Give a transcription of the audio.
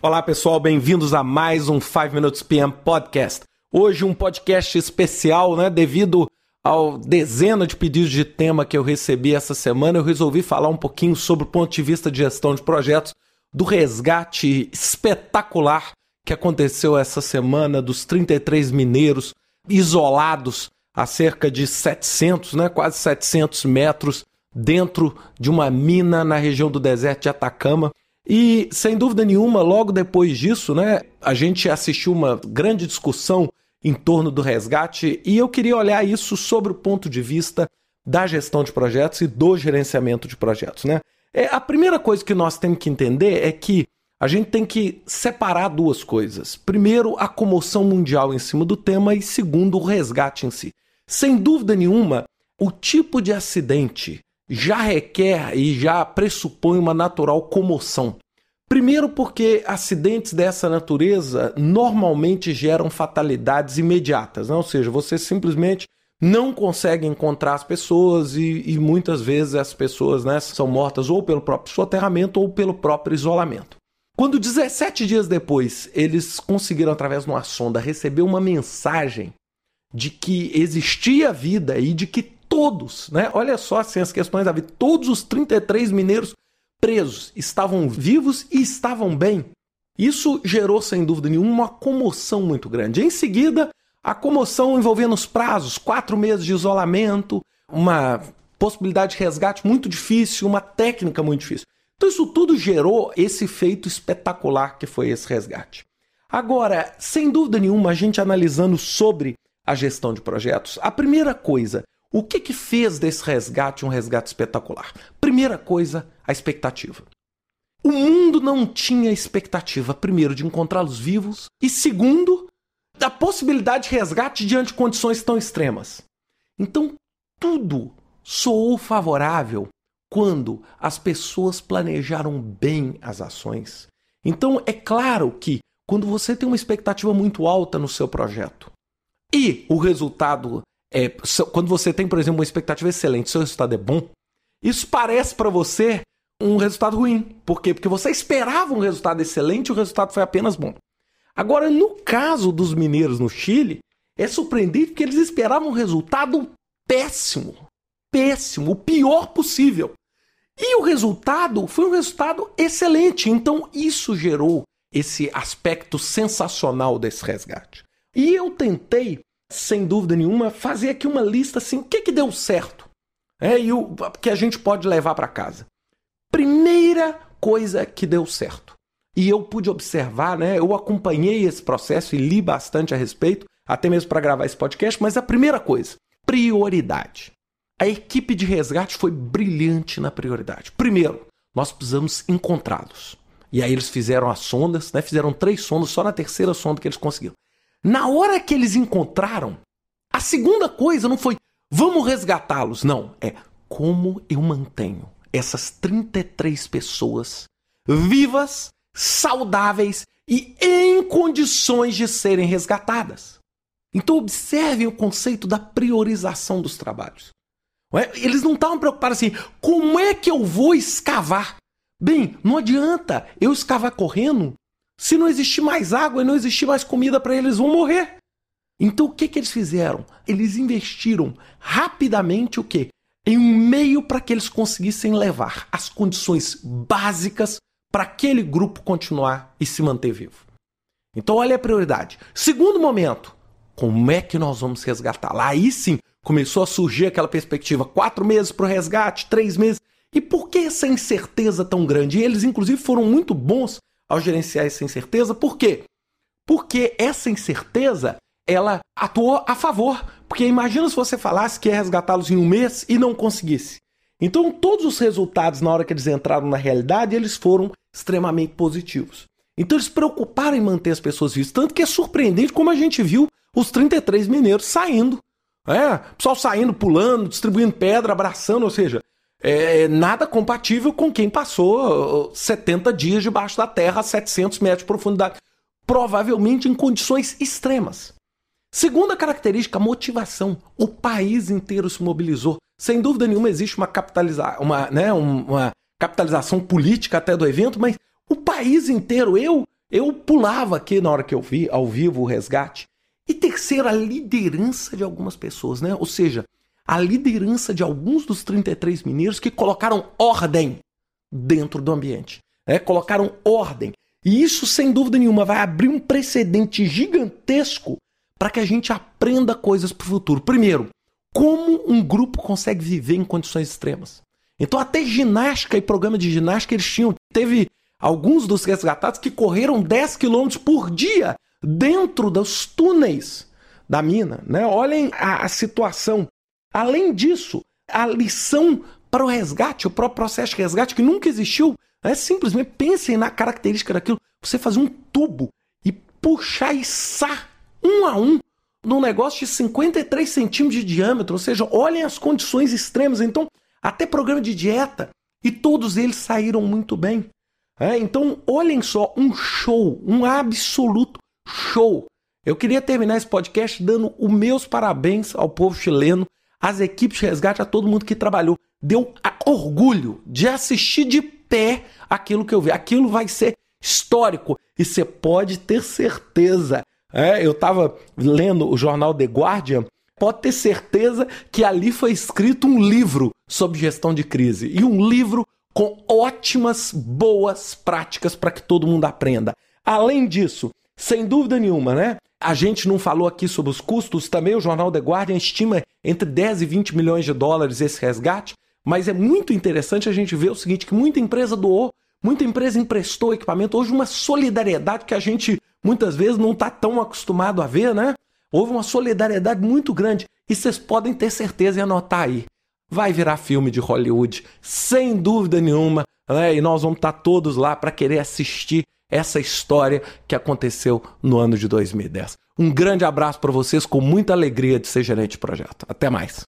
Olá pessoal, bem-vindos a mais um 5 Minutes PM Podcast. Hoje um podcast especial, né, devido ao dezena de pedidos de tema que eu recebi essa semana, eu resolvi falar um pouquinho sobre o ponto de vista de gestão de projetos do resgate espetacular que aconteceu essa semana dos 33 mineiros isolados a cerca de 700, né, quase 700 metros dentro de uma mina na região do deserto de Atacama. E, sem dúvida nenhuma, logo depois disso, né, a gente assistiu uma grande discussão em torno do resgate e eu queria olhar isso sobre o ponto de vista da gestão de projetos e do gerenciamento de projetos. Né? É, a primeira coisa que nós temos que entender é que a gente tem que separar duas coisas. Primeiro, a comoção mundial em cima do tema e segundo, o resgate em si. Sem dúvida nenhuma, o tipo de acidente já requer e já pressupõe uma natural comoção. Primeiro, porque acidentes dessa natureza normalmente geram fatalidades imediatas, né? ou seja, você simplesmente não consegue encontrar as pessoas e, e muitas vezes as pessoas né, são mortas ou pelo próprio soterramento ou pelo próprio isolamento. Quando 17 dias depois eles conseguiram, através de uma sonda, receber uma mensagem de que existia vida e de que todos, né? Olha só assim, as questões da vida. Todos os 33 mineiros presos estavam vivos e estavam bem. Isso gerou, sem dúvida nenhuma, uma comoção muito grande. Em seguida, a comoção envolvendo os prazos, quatro meses de isolamento, uma possibilidade de resgate muito difícil, uma técnica muito difícil. Então, isso tudo gerou esse feito espetacular que foi esse resgate. Agora, sem dúvida nenhuma, a gente analisando sobre a gestão de projetos, a primeira coisa o que, que fez desse resgate um resgate espetacular? Primeira coisa, a expectativa. O mundo não tinha expectativa, primeiro, de encontrá-los vivos, e segundo, da possibilidade de resgate diante de condições tão extremas. Então, tudo soou favorável quando as pessoas planejaram bem as ações. Então, é claro que quando você tem uma expectativa muito alta no seu projeto e o resultado é, quando você tem, por exemplo, uma expectativa excelente, seu resultado é bom, isso parece para você um resultado ruim. Por quê? Porque você esperava um resultado excelente e o resultado foi apenas bom. Agora, no caso dos mineiros no Chile, é surpreendente porque eles esperavam um resultado péssimo. Péssimo, o pior possível. E o resultado foi um resultado excelente. Então, isso gerou esse aspecto sensacional desse resgate. E eu tentei sem dúvida nenhuma, fazer aqui uma lista assim, o que que deu certo? É, e o que a gente pode levar para casa. Primeira coisa que deu certo. E eu pude observar, né? Eu acompanhei esse processo e li bastante a respeito, até mesmo para gravar esse podcast, mas a primeira coisa, prioridade. A equipe de resgate foi brilhante na prioridade. Primeiro, nós precisamos encontrá-los. E aí eles fizeram as sondas, né? Fizeram três sondas, só na terceira sonda que eles conseguiram. Na hora que eles encontraram, a segunda coisa não foi vamos resgatá-los, não, é como eu mantenho essas 33 pessoas vivas, saudáveis e em condições de serem resgatadas. Então observem o conceito da priorização dos trabalhos. Eles não estavam preocupados assim, como é que eu vou escavar? Bem, não adianta eu escavar correndo se não existir mais água e não existir mais comida para eles, vão morrer. Então o que, que eles fizeram? Eles investiram rapidamente o quê? Em um meio para que eles conseguissem levar as condições básicas para aquele grupo continuar e se manter vivo. Então olha a prioridade. Segundo momento, como é que nós vamos resgatar? Lá aí sim começou a surgir aquela perspectiva: quatro meses para o resgate, três meses. E por que essa incerteza tão grande? E eles, inclusive, foram muito bons ao gerenciar essa incerteza. Por quê? Porque essa incerteza ela atuou a favor. Porque imagina se você falasse que ia resgatá-los em um mês e não conseguisse. Então, todos os resultados, na hora que eles entraram na realidade, eles foram extremamente positivos. Então, eles preocuparam em manter as pessoas vivas. Tanto que é surpreendente como a gente viu os 33 mineiros saindo. É, pessoal saindo, pulando, distribuindo pedra, abraçando, ou seja, é nada compatível com quem passou 70 uh, dias debaixo da terra a 700 metros de profundidade, provavelmente em condições extremas. Segunda característica, motivação. O país inteiro se mobilizou. Sem dúvida nenhuma existe uma, capitaliza uma, né, uma capitalização política até do evento, mas o país inteiro, eu Eu pulava aqui na hora que eu vi ao vivo o resgate. E terceiro, a liderança de algumas pessoas, né? Ou seja, a liderança de alguns dos 33 mineiros que colocaram ordem dentro do ambiente. Né? Colocaram ordem. E isso, sem dúvida nenhuma, vai abrir um precedente gigantesco para que a gente aprenda coisas para o futuro. Primeiro, como um grupo consegue viver em condições extremas. Então, até ginástica e programa de ginástica eles tinham. Teve alguns dos resgatados que correram 10 quilômetros por dia dentro dos túneis da mina. Né? Olhem a, a situação. Além disso, a lição para o resgate, o próprio processo de resgate que nunca existiu, é simplesmente pensem na característica daquilo. Você fazer um tubo e puxar e içar um a um num negócio de 53 centímetros de diâmetro, ou seja, olhem as condições extremas. Então, até programa de dieta, e todos eles saíram muito bem. É, então, olhem só, um show, um absoluto show. Eu queria terminar esse podcast dando os meus parabéns ao povo chileno, às equipes de resgate, a todo mundo que trabalhou. Deu orgulho de assistir de pé aquilo que eu vi. Aquilo vai ser histórico. E você pode ter certeza. É, eu estava lendo o jornal The Guardian. Pode ter certeza que ali foi escrito um livro sobre gestão de crise. E um livro com ótimas, boas práticas para que todo mundo aprenda. Além disso, sem dúvida nenhuma, né? A gente não falou aqui sobre os custos, também o jornal The Guardian estima entre 10 e 20 milhões de dólares esse resgate, mas é muito interessante a gente ver o seguinte, que muita empresa doou, muita empresa emprestou equipamento, hoje uma solidariedade que a gente muitas vezes não está tão acostumado a ver, né? Houve uma solidariedade muito grande e vocês podem ter certeza e anotar aí vai virar filme de Hollywood, sem dúvida nenhuma, né? e nós vamos estar todos lá para querer assistir essa história que aconteceu no ano de 2010. Um grande abraço para vocês, com muita alegria de ser gerente de projeto. Até mais.